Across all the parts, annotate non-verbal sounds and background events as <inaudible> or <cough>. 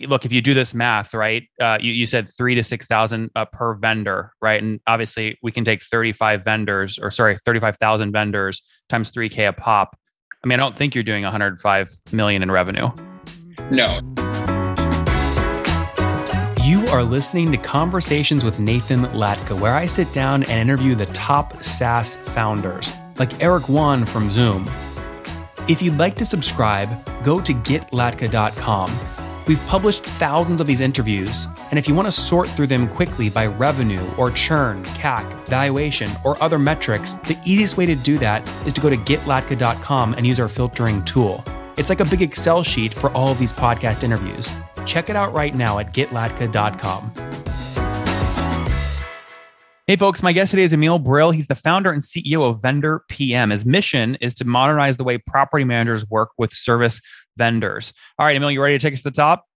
look, if you do this math, right, uh, you, you said three to 6,000 uh, per vendor, right? And obviously we can take 35 vendors or sorry, 35,000 vendors times 3K a pop. I mean, I don't think you're doing 105 million in revenue. No. You are listening to Conversations with Nathan Latka, where I sit down and interview the top SaaS founders, like Eric Yuan from Zoom. If you'd like to subscribe, go to getlatka.com We've published thousands of these interviews, and if you want to sort through them quickly by revenue or churn, CAC, valuation, or other metrics, the easiest way to do that is to go to getlatka.com and use our filtering tool. It's like a big Excel sheet for all of these podcast interviews. Check it out right now at getlatka.com. Hey, folks, my guest today is Emil Brill. He's the founder and CEO of Vendor PM. His mission is to modernize the way property managers work with service vendors. All right, Emil, you ready to take us to the top?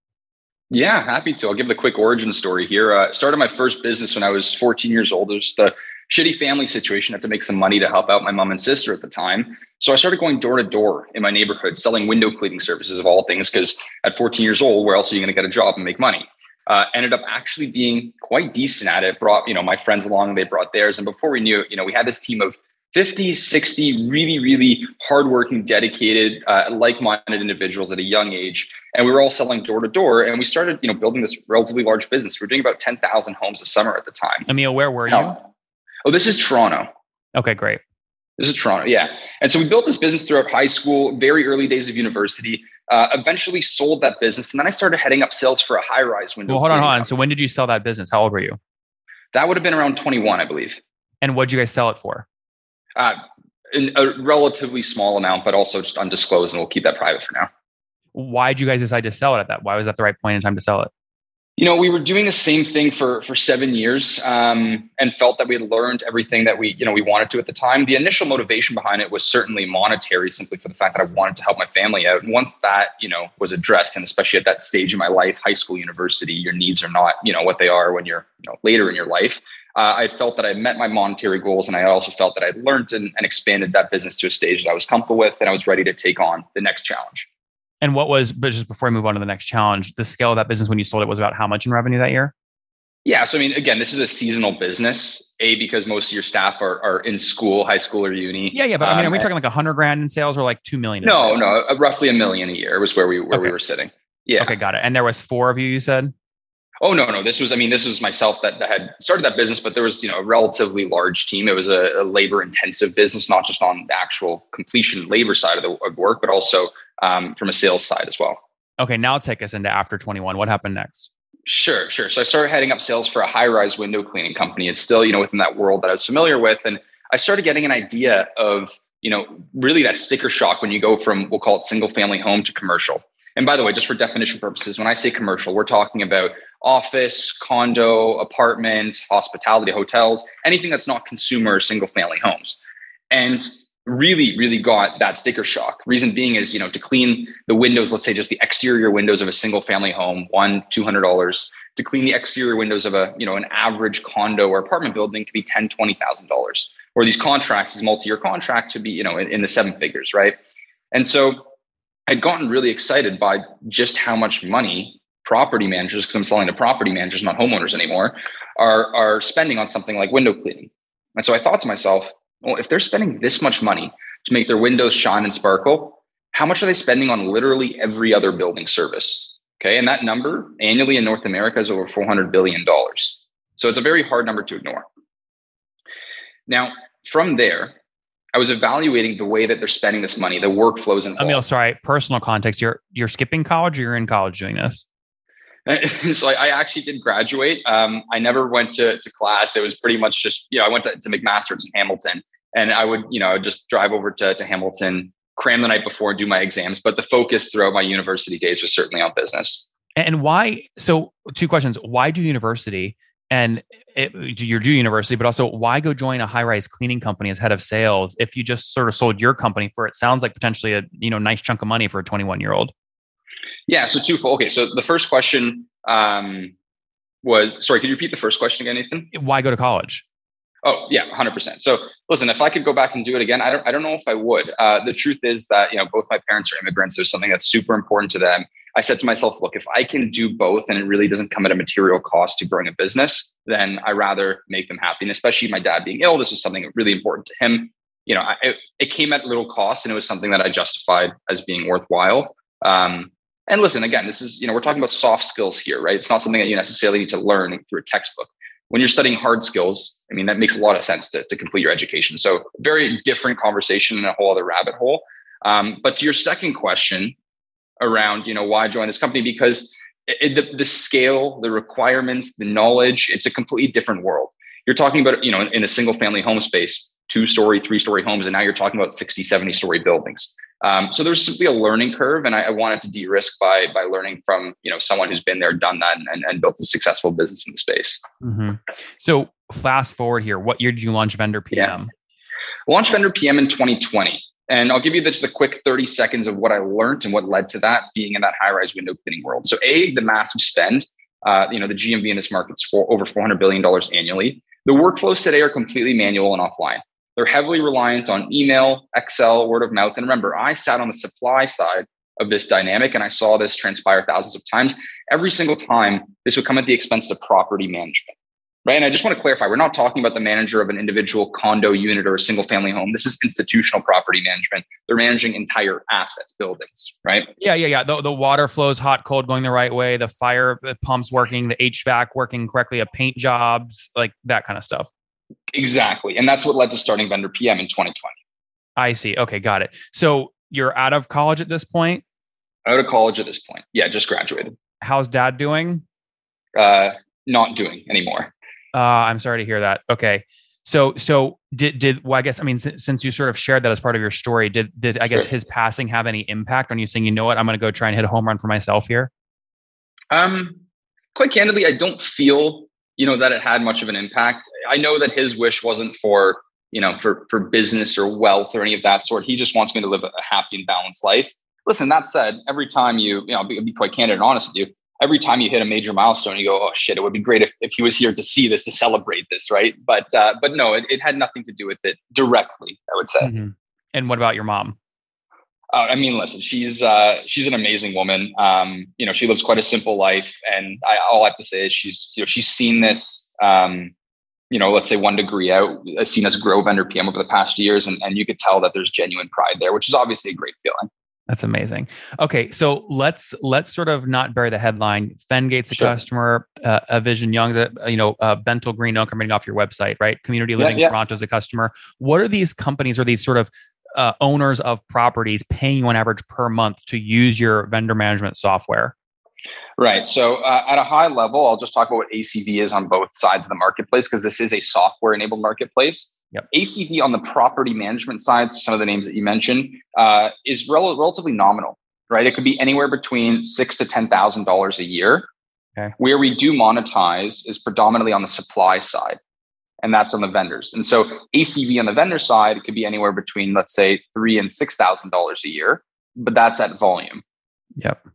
Yeah, happy to. I'll give the quick origin story here. Uh, started my first business when I was 14 years old. It was the shitty family situation. I had to make some money to help out my mom and sister at the time. So I started going door to door in my neighborhood, selling window cleaning services of all things. Because at 14 years old, where else are you going to get a job and make money? Uh, ended up actually being quite decent at it. Brought you know my friends along, they brought theirs, and before we knew it, you know we had this team of 50, 60 really, really hardworking, dedicated, uh, like-minded individuals at a young age. And we were all selling door to door. And we started, you know, building this relatively large business. We were doing about 10,000 homes a summer at the time. Emil, where were you? Oh, this is Toronto. Okay, great. This is Toronto. Yeah. And so we built this business throughout high school, very early days of university. Uh, eventually sold that business. And then I started heading up sales for a high rise window. Well, hold on, hold on. So when did you sell that business? How old were you? That would have been around 21, I believe. And what did you guys sell it for? Uh, in a relatively small amount, but also just undisclosed, and we'll keep that private for now. Why did you guys decide to sell it at that? Why was that the right point in time to sell it? You know, we were doing the same thing for for seven years, um, and felt that we had learned everything that we you know we wanted to at the time. The initial motivation behind it was certainly monetary, simply for the fact that I wanted to help my family out. And once that you know was addressed, and especially at that stage in my life, high school, university, your needs are not you know what they are when you're you know later in your life uh, I felt that I met my monetary goals, and I also felt that I'd learned and, and expanded that business to a stage that I was comfortable with, and I was ready to take on the next challenge. And what was, but just before I move on to the next challenge, the scale of that business when you sold it was about how much in revenue that year? Yeah. So, I mean, again, this is a seasonal business. A, because most of your staff are, are in school, high school or uni. Yeah. Yeah. But I mean, are we um, talking like a hundred grand in sales or like 2 million? No, no, uh, roughly a million a year was where we, where okay. we were sitting. Yeah. Okay. Got it. And there was four of you, you said? Oh no, no. This was, I mean, this was myself that, that had started that business, but there was, you know, a relatively large team. It was a, a labor intensive business, not just on the actual completion labor side of the of work, but also um, from a sales side as well. Okay, now take us into after 21. What happened next? Sure, sure. So I started heading up sales for a high rise window cleaning company. It's still, you know, within that world that I was familiar with, and I started getting an idea of, you know, really that sticker shock when you go from we'll call it single family home to commercial. And by the way, just for definition purposes, when I say commercial, we're talking about office, condo, apartment, hospitality, hotels, anything that's not consumer single family homes. And really, really got that sticker shock. Reason being is, you know, to clean the windows, let's say just the exterior windows of a single family home, one, $200. To clean the exterior windows of a, you know, an average condo or apartment building could be $10, $20,000. Or these contracts, these multi-year contract to be, you know, in, in the seven figures, right? And so I'd gotten really excited by just how much money property managers, because I'm selling to property managers, not homeowners anymore, are, are spending on something like window cleaning. And so I thought to myself, well, if they're spending this much money to make their windows shine and sparkle, how much are they spending on literally every other building service? Okay. And that number annually in North America is over $400 billion. So it's a very hard number to ignore. Now, from there, I was evaluating the way that they're spending this money, the workflows and. Emil, sorry, personal context. You're you're skipping college, or you're in college doing this? <laughs> so I, I, actually did graduate. Um, I never went to, to class. It was pretty much just, you know, I went to, to McMaster's in Hamilton and I would, you know, just drive over to, to Hamilton, cram the night before and do my exams. But the focus throughout my university days was certainly on business. And why? So two questions. Why do university? And it, you do university, but also why go join a high-rise cleaning company as head of sales if you just sort of sold your company for it sounds like potentially a you know nice chunk of money for a 21 year old? Yeah, so twofold. Okay, so the first question um, was sorry. Could you repeat the first question again, Nathan? Why go to college? Oh yeah, hundred percent. So listen, if I could go back and do it again, I don't. I don't know if I would. Uh, the truth is that you know both my parents are immigrants. There's something that's super important to them. I said to myself, look, if I can do both and it really doesn't come at a material cost to growing a business, then I rather make them happy. And especially my dad being ill, this was something really important to him. You know, I, it, came at little cost and it was something that I justified as being worthwhile. Um, and listen, again, this is, you know, we're talking about soft skills here, right? It's not something that you necessarily need to learn through a textbook. When you're studying hard skills, I mean, that makes a lot of sense to, to complete your education. So, very different conversation and a whole other rabbit hole. Um, but to your second question around, you know, why join this company? Because it, the, the scale, the requirements, the knowledge, it's a completely different world. You're talking about, you know, in a single family home space, two story, three story homes, and now you're talking about 60, 70 story buildings. Um, so there's simply a learning curve, and I, I, wanted to de-risk by by learning from you know someone who's been there, done that, and, and built a successful business in the space. Mm-hmm. So fast forward here, what year did you launch Vendor PM? Yeah. Launch Vendor PM in 2020. And I'll give you just a quick 30 seconds of what I learned and what led to that being in that high rise window cleaning world. So, A, the massive spend. Uh, you know, the GMV in this market's for over $400 billion annually. The workflows today are completely manual and offline. They're heavily reliant on email, Excel, word of mouth. And remember, I sat on the supply side of this dynamic and I saw this transpire thousands of times. Every single time, this would come at the expense of property management right? And I just want to clarify, we're not talking about the manager of an individual condo unit or a single family home. This is institutional property management. They're managing entire assets, buildings, right? Yeah, yeah, yeah. The, the water flows hot, cold, going the right way. The fire pumps working, the HVAC working correctly, a paint jobs, like that kind of stuff. Exactly. And that's what led to starting Vendor PM in 2020. I see. Okay, got it. So you're out of college at this point? Out of college at this point. Yeah, just graduated. How's dad doing? Uh, not doing anymore. Uh, I'm sorry to hear that. Okay. So, so did did well? I guess I mean, since, since you sort of shared that as part of your story, did did I guess his passing have any impact on you saying, you know what, I'm going to go try and hit a home run for myself here? Um, quite candidly, I don't feel you know that it had much of an impact. I know that his wish wasn't for you know for for business or wealth or any of that sort. He just wants me to live a happy and balanced life. Listen, that said, every time you you know, I'll be, I'll be quite candid and honest with you every time you hit a major milestone, you go, oh shit, it would be great if, if he was here to see this, to celebrate this, right? But uh, but no, it, it had nothing to do with it directly, I would say. Mm-hmm. And what about your mom? Uh, I mean, listen, she's uh, she's an amazing woman. Um, you know, she lives quite a simple life, and I, all I have to say is she's you know she's seen this. Um, you know, let's say one degree out, seen us grow vendor PM over the past years, and, and you could tell that there's genuine pride there, which is obviously a great feeling. That's amazing. Okay, so let's let's sort of not bury the headline. Fengate's a sure. customer. Uh, Avison Young's a you know uh, Bentall Green Oak coming off your website, right? Community Living yeah, yeah. Toronto's a customer. What are these companies or these sort of uh, owners of properties paying you on average per month to use your vendor management software? Right. So, uh, at a high level, I'll just talk about what ACV is on both sides of the marketplace because this is a software enabled marketplace. Yep. ACV on the property management side, some of the names that you mentioned, uh, is rel- relatively nominal, right? It could be anywhere between six to ten thousand dollars a year. Okay. Where we do monetize is predominantly on the supply side, and that's on the vendors. And so ACV on the vendor side could be anywhere between, let's say, three and six thousand dollars a year, but that's at volume. Yep.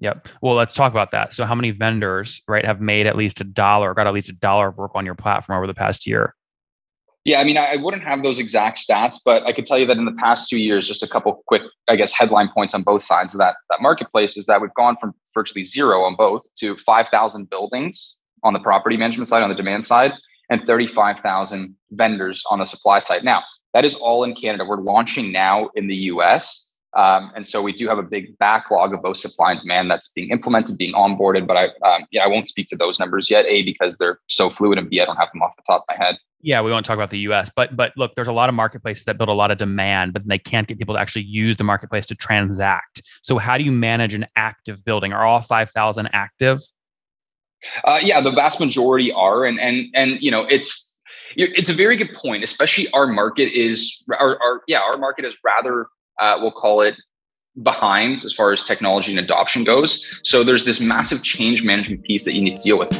Yep. Well, let's talk about that. So, how many vendors, right, have made at least a dollar, got at least a dollar of work on your platform over the past year? Yeah, I mean, I wouldn't have those exact stats, but I could tell you that in the past two years, just a couple quick, I guess, headline points on both sides of that that marketplace is that we've gone from virtually zero on both to five thousand buildings on the property management side, on the demand side, and thirty five thousand vendors on the supply side. Now, that is all in Canada. We're launching now in the US. Um, and so we do have a big backlog of both supply and demand that's being implemented, being onboarded. But I, um, yeah, I won't speak to those numbers yet. A because they're so fluid, and B I don't have them off the top of my head. Yeah, we won't talk about the U.S. But but look, there's a lot of marketplaces that build a lot of demand, but they can't get people to actually use the marketplace to transact. So how do you manage an active building? Are all five thousand active? Uh, yeah, the vast majority are, and and and you know it's it's a very good point. Especially our market is our, our yeah our market is rather uh, we'll call it behind as far as technology and adoption goes. So there's this massive change management piece that you need to deal with.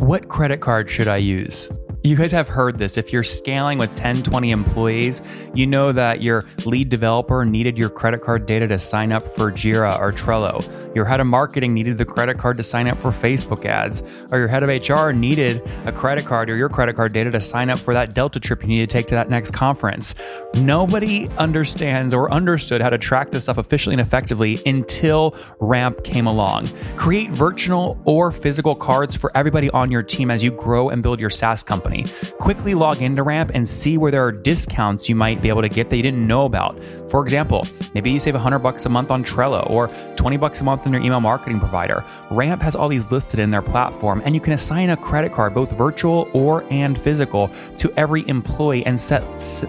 What credit card should I use? You guys have heard this. If you're scaling with 10, 20 employees, you know that your lead developer needed your credit card data to sign up for Jira or Trello. Your head of marketing needed the credit card to sign up for Facebook ads. Or your head of HR needed a credit card or your credit card data to sign up for that Delta trip you need to take to that next conference. Nobody understands or understood how to track this stuff efficiently and effectively until Ramp came along. Create virtual or physical cards for everybody on your team as you grow and build your SaaS company company. Quickly log into Ramp and see where there are discounts you might be able to get that you didn't know about. For example, maybe you save 100 bucks a month on Trello or 20 bucks a month on your email marketing provider. Ramp has all these listed in their platform and you can assign a credit card, both virtual or and physical, to every employee and set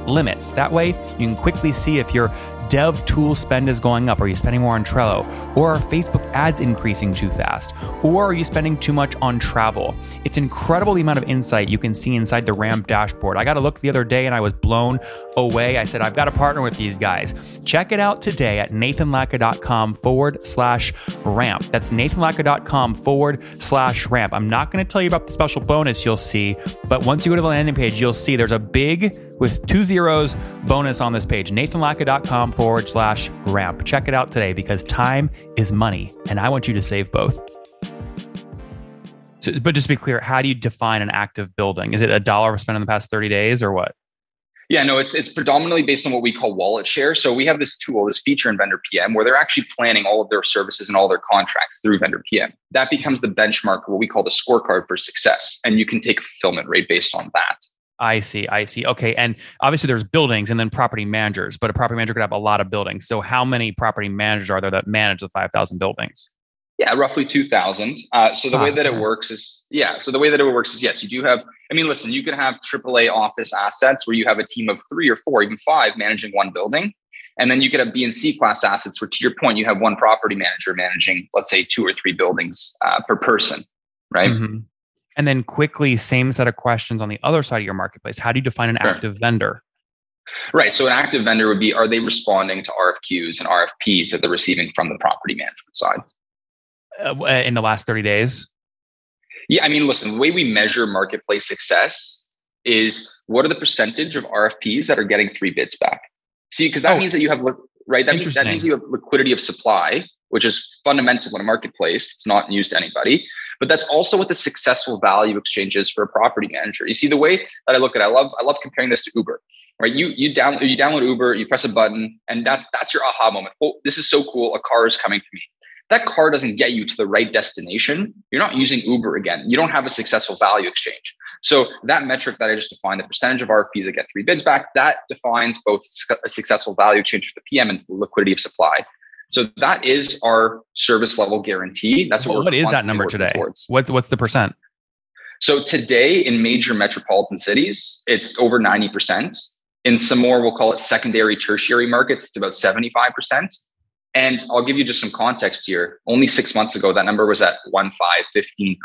limits. That way, you can quickly see if you're dev tool spend is going up? Are you spending more on Trello? Or are Facebook ads increasing too fast? Or are you spending too much on travel? It's incredible the amount of insight you can see inside the Ramp dashboard. I got a look the other day and I was blown away. I said, I've got to partner with these guys. Check it out today at nathanlatka.com forward slash ramp. That's nathanlatka.com forward slash ramp. I'm not going to tell you about the special bonus you'll see, but once you go to the landing page, you'll see there's a big with two zeros bonus on this page nathanlatka.com forward slash ramp. Check it out today because time is money, and I want you to save both. So, but just to be clear, how do you define an active building? Is it a dollar spent in the past 30 days or what? Yeah, no, it's it's predominantly based on what we call wallet share. So we have this tool, this feature in Vendor PM, where they're actually planning all of their services and all their contracts through Vendor PM. That becomes the benchmark, what we call the scorecard for success, and you can take a fulfillment rate based on that. I see. I see. Okay. And obviously there's buildings and then property managers, but a property manager could have a lot of buildings. So how many property managers are there that manage the 5,000 buildings? Yeah, roughly 2,000. Uh, so the way that it works is, yeah. So the way that it works is, yes, you do have, I mean, listen, you can have AAA office assets where you have a team of three or four, even five managing one building. And then you could have B and C class assets where, to your point, you have one property manager managing, let's say, two or three buildings uh, per person, right? Mm-hmm. And then quickly, same set of questions on the other side of your marketplace. How do you define an sure. active vendor? Right. So an active vendor would be are they responding to RFQs and RFPs that they're receiving from the property management side? Uh, uh, in the last 30 days? Yeah. I mean, listen, the way we measure marketplace success is what are the percentage of RFPs that are getting three bids back? See, because that oh, means that you have, right? That means, that means you have liquidity of supply, which is fundamental in a marketplace. It's not news to anybody but that's also what the successful value exchange is for a property manager. You see, the way that I look at it, I love I love comparing this to Uber. Right? You you download you download Uber, you press a button, and that's that's your aha moment. Oh, this is so cool! A car is coming to me. That car doesn't get you to the right destination. You're not using Uber again. You don't have a successful value exchange. So that metric that I just defined, the percentage of RFPs that get three bids back, that defines both a successful value change for the PM and the liquidity of supply. So that is our service level guarantee. That's what, what is that number today? Towards. What's what's the percent? So today in major metropolitan cities, it's over 90%. In some more, we'll call it secondary, tertiary markets, it's about 75%. And I'll give you just some context here. Only six months ago, that number was at 1, 5, 15%.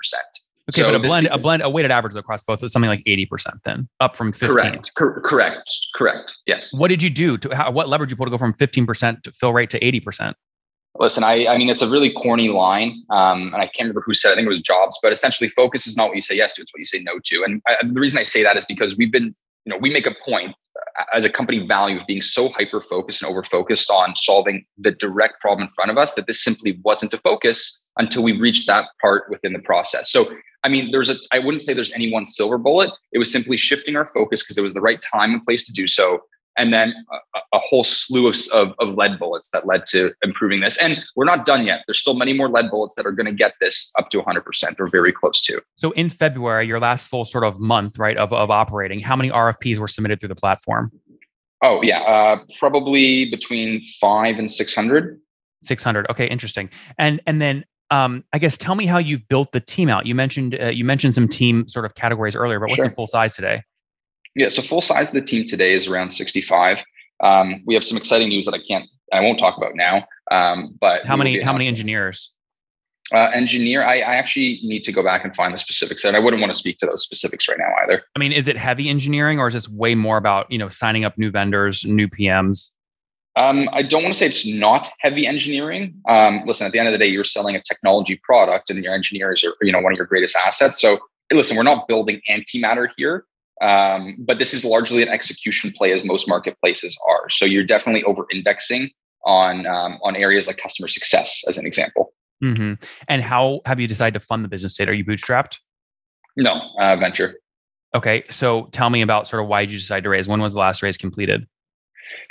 Okay, so but a blend, a blend, a weighted average across both is something like eighty percent, then up from fifteen. Correct. Cor- correct. Correct. Yes. What did you do to how, what leverage you pull to go from fifteen percent to fill rate to eighty percent? Listen, I, I mean, it's a really corny line, um, and I can't remember who said. It. I think it was Jobs, but essentially, focus is not what you say yes to; it's what you say no to. And I, the reason I say that is because we've been, you know, we make a point uh, as a company value of being so hyper focused and over focused on solving the direct problem in front of us that this simply wasn't a focus until we reached that part within the process. So I mean, there's a, I wouldn't say there's any one silver bullet. It was simply shifting our focus because it was the right time and place to do so. And then a, a whole slew of, of, of, lead bullets that led to improving this. And we're not done yet. There's still many more lead bullets that are going to get this up to 100% or very close to. So in February, your last full sort of month, right, of, of operating, how many RFPs were submitted through the platform? Oh, yeah. Uh, probably between five and 600. 600. Okay, interesting. And and then um, I guess tell me how you've built the team out. You mentioned uh, you mentioned some team sort of categories earlier, but what's sure. the full size today? Yeah, so full size of the team today is around 65. Um, we have some exciting news that I can't, I won't talk about now. Um, but how many how many engineers? Uh, engineer, I, I, actually need to go back and find the specifics, and I wouldn't want to speak to those specifics right now either. I mean, is it heavy engineering, or is this way more about you know signing up new vendors, new PMs? Um, I don't want to say it's not heavy engineering. Um, listen, at the end of the day, you're selling a technology product, and your engineers are you know one of your greatest assets. So listen, we're not building antimatter here. Um, but this is largely an execution play, as most marketplaces are. So you're definitely over indexing on um, on areas like customer success, as an example. Mm-hmm. And how have you decided to fund the business state? Are you bootstrapped? No, uh, venture. Okay, so tell me about sort of why did you decide to raise? When was the last raise completed?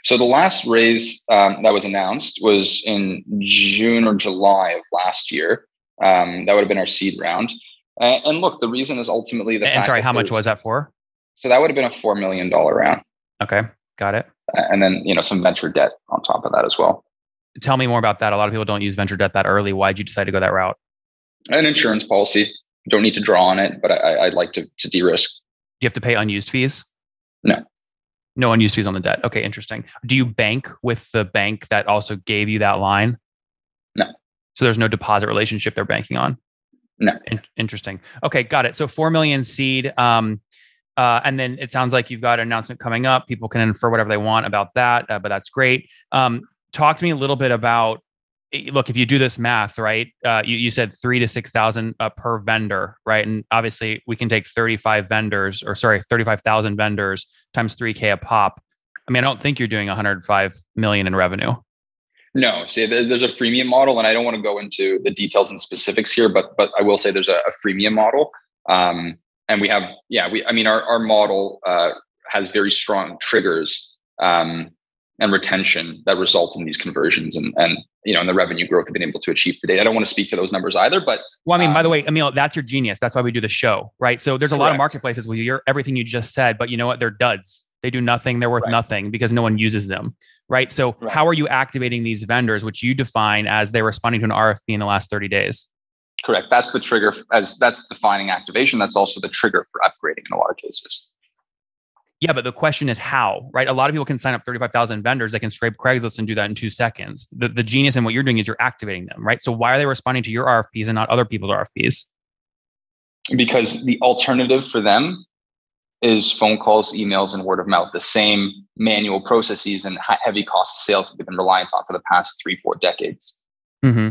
So the last raise um, that was announced was in June or July of last year. Um, that would have been our seed round. Uh, and look, the reason is ultimately the. And sorry, how much was that for? So that would have been a four million dollar round. Okay, got it. And then you know some venture debt on top of that as well. Tell me more about that. A lot of people don't use venture debt that early. Why did you decide to go that route? An insurance policy. Don't need to draw on it, but I, would like to to de-risk. Do you have to pay unused fees? No. No unused fees on the debt. Okay, interesting. Do you bank with the bank that also gave you that line? No. So there's no deposit relationship they're banking on. No. In- interesting. Okay, got it. So four million seed. Um, uh, and then it sounds like you've got an announcement coming up. People can infer whatever they want about that, uh, but that's great. Um, talk to me a little bit about. Look, if you do this math, right? Uh, you, you said three to six thousand uh, per vendor, right? And obviously, we can take thirty-five vendors, or sorry, thirty-five thousand vendors times three k a pop. I mean, I don't think you're doing 105 million in revenue. No, see, there's a freemium model, and I don't want to go into the details and specifics here, but but I will say there's a, a freemium model, um, and we have, yeah, we, I mean, our our model uh, has very strong triggers um, and retention that result in these conversions, and and you know, and the revenue growth we've been able to achieve today. I don't want to speak to those numbers either, but well, I mean, um, by the um, way, Emil, that's your genius. That's why we do the show, right? So there's a correct. lot of marketplaces where you're everything you just said, but you know what? They're duds. They do nothing. They're worth right. nothing because no one uses them right? So right. how are you activating these vendors, which you define as they're responding to an RFP in the last 30 days? Correct. That's the trigger as that's defining activation. That's also the trigger for upgrading in a lot of cases. Yeah, but the question is how, right? A lot of people can sign up 35,000 vendors. They can scrape Craigslist and do that in two seconds. The, the genius in what you're doing is you're activating them, right? So why are they responding to your RFPs and not other people's RFPs? Because the alternative for them is phone calls, emails, and word of mouth, the same manual processes and heavy cost of sales that they've been reliant on for the past three, four decades. Mm-hmm.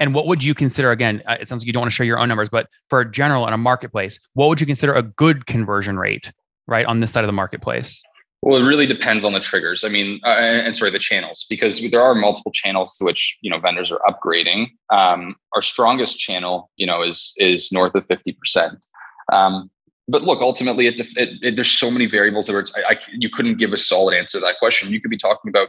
And what would you consider, again, uh, it sounds like you don't want to share your own numbers, but for a general in a marketplace, what would you consider a good conversion rate, right, on this side of the marketplace? Well, it really depends on the triggers. I mean, uh, and sorry, the channels, because there are multiple channels to which you know vendors are upgrading. Um, our strongest channel, you know, is is north of fifty percent. Um, but look, ultimately, it, it, it, there's so many variables that I, I, you couldn't give a solid answer to that question. You could be talking about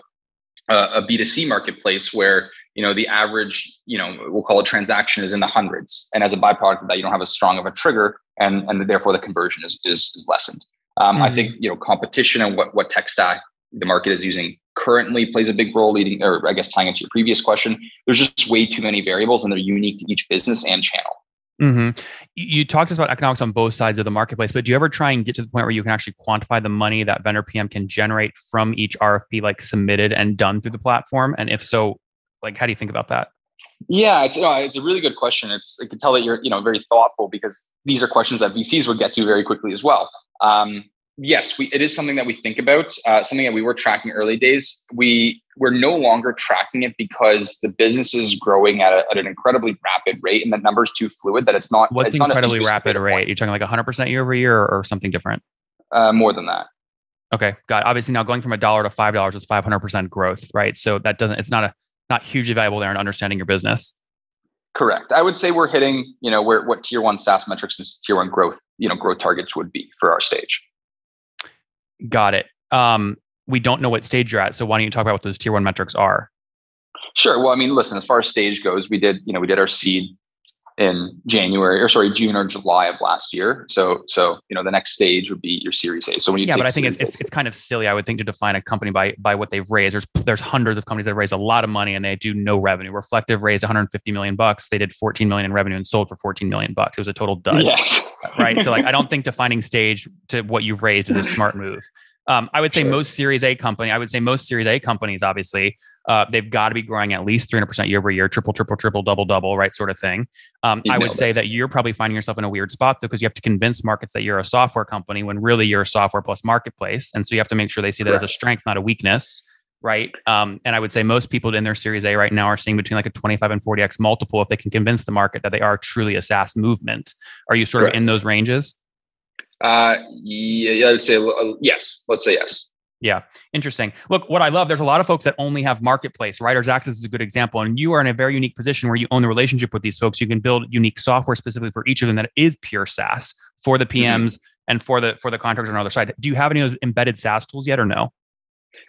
a B two C marketplace where you know the average you know we'll call it transaction is in the hundreds, and as a byproduct of that, you don't have as strong of a trigger, and and therefore the conversion is is, is lessened. Um, mm-hmm. I think you know competition and what what tech stack the market is using currently plays a big role leading or i guess tying into your previous question there's just way too many variables and they're unique to each business and channel Mm-hmm. You talked to us about economics on both sides of the marketplace, but do you ever try and get to the point where you can actually quantify the money that vendor PM can generate from each RFP, like submitted and done through the platform? And if so, like, how do you think about that? Yeah, it's uh, it's a really good question. It's I can tell that you're you know very thoughtful because these are questions that VCs would get to very quickly as well. Um, yes, we, it is something that we think about. Uh, something that we were tracking early days. We we're no longer tracking it because the business is growing at, a, at an incredibly rapid rate, and the number is too fluid that it's not. What's it's incredibly not rapid rate? You're talking like 100 percent year over year, or, or something different? Uh, more than that. Okay, got. It. Obviously, now going from a dollar to five dollars is 500 percent growth, right? So that doesn't. It's not a not hugely valuable there in understanding your business. Correct. I would say we're hitting, you know, where what tier one SaaS metrics and tier one growth, you know, growth targets would be for our stage. Got it. Um, we don't know what stage you're at. So why don't you talk about what those tier one metrics are? Sure. Well, I mean, listen, as far as stage goes, we did, you know, we did our seed in January or sorry, June or July of last year. So, so you know, the next stage would be your Series A. So when you yeah, but I think it's, it's, it's kind of silly. I would think to define a company by by what they've raised. There's there's hundreds of companies that raised a lot of money and they do no revenue. Reflektive raised 150 million bucks. They did 14 million in revenue and sold for 14 million bucks. It was a total dud. Yes. right. So like, I <laughs> don't think defining stage to what you've raised is a smart move. Um, I would say sure. most Series A company. I would say most Series A companies, obviously, uh, they've got to be growing at least 300% year over year, triple, triple, triple, double, double, right, sort of thing. Um, I would say that you're probably finding yourself in a weird spot though, because you have to convince markets that you're a software company when really you're a software plus marketplace, and so you have to make sure they see that Correct. as a strength, not a weakness. Right. Um, and I would say most people in their Series A right now are seeing between like a 25 and 40x multiple if they can convince the market that they are truly a SaaS movement. Are you sort Correct. of in those ranges? Uh, yeah, I'd say uh, yes. Let's say yes. Yeah, interesting. Look, what I love, there's a lot of folks that only have marketplace. Writers Access is a good example. And you are in a very unique position where you own the relationship with these folks. You can build unique software specifically for each of them that is pure SaaS for the PMs mm-hmm. and for the for the contractors on the other side. Do you have any of those embedded SaaS tools yet or no?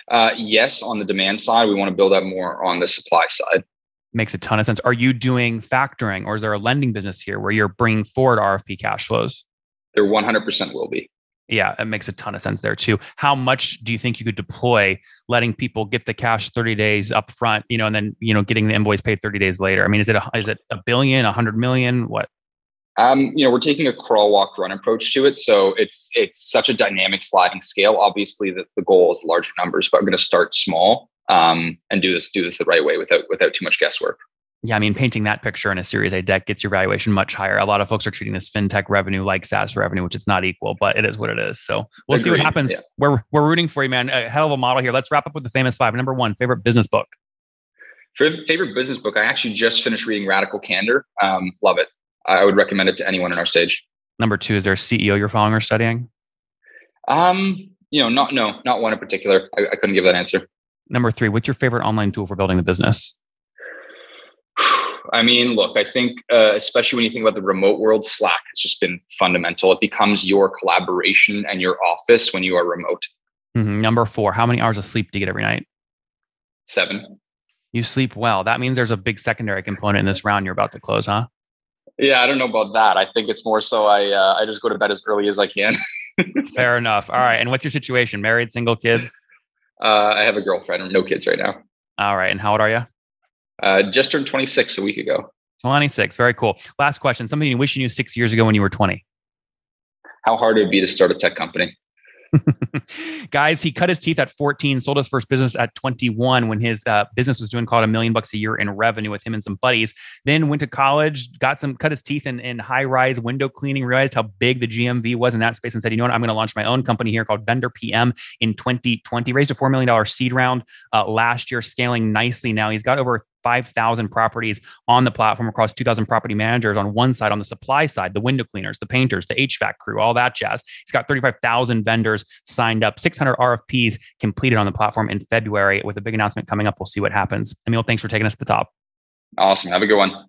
Uh, yes, on the demand side, we want to build up more on the supply side. Makes a ton of sense. Are you doing factoring or is there a lending business here where you're bringing forward RFP cash flows? There 100% will be. Yeah, it makes a ton of sense there too. How much do you think you could deploy letting people get the cash 30 days up front, you know, and then, you know, getting the invoice paid 30 days later? I mean, is it a, is it a billion, a hundred million? What? Um, you know, we're taking a crawl, walk, run approach to it. So it's it's such a dynamic sliding scale. Obviously, the, the goal is larger numbers, but I'm going to start small um, and do this do this the right way without without too much guesswork. Yeah, I mean, painting that picture in a Series A deck gets your valuation much higher. A lot of folks are treating this fintech revenue like SaaS revenue, which it's not equal, but it is what it is. So we'll Agreed. see what happens. Yeah. We're we're rooting for you, man. A hell of a model here. Let's wrap up with the famous five. Number one, favorite business book. Favorite business book. I actually just finished reading Radical Candor. Um, love it. I would recommend it to anyone in our stage. Number two, is there a CEO you're following or studying? Um, you know, not no, not one in particular. I, I couldn't give that answer. Number three, what's your favorite online tool for building the business? I mean, look, I think, uh, especially when you think about the remote world, Slack has just been fundamental. It becomes your collaboration and your office when you are remote. Mm-hmm. Number four, how many hours of sleep do you get every night? Seven. You sleep well. That means there's a big secondary component in this round you're about to close, huh? Yeah, I don't know about that. I think it's more so I uh, I just go to bed as early as I can. <laughs> Fair enough. All right. And what's your situation? Married, single, kids? Uh, I have a girlfriend. No kids right now. All right. And how old are you? Uh, just turned 26 a week ago. 26. Very cool. Last question. Something you wish you knew six years ago when you were 20. How hard it'd be to start a tech company. <laughs> Guys, he cut his teeth at 14, sold his first business at 21 when his uh, business was doing called a million bucks a year in revenue with him and some buddies. Then went to college, got some, cut his teeth in, in high rise window cleaning, realized how big the GMV was in that space and said, you know what, I'm going to launch my own company here called Vendor PM in 2020. Raised a $4 million seed round uh, last year, scaling nicely now. He's got over 5,000 properties on the platform across 2,000 property managers on one side, on the supply side, the window cleaners, the painters, the HVAC crew, all that jazz. He's got 35,000 vendors signed up, 600 RFPs completed on the platform in February with a big announcement coming up. We'll see what happens. Emil, thanks for taking us to the top. Awesome. Have a good one.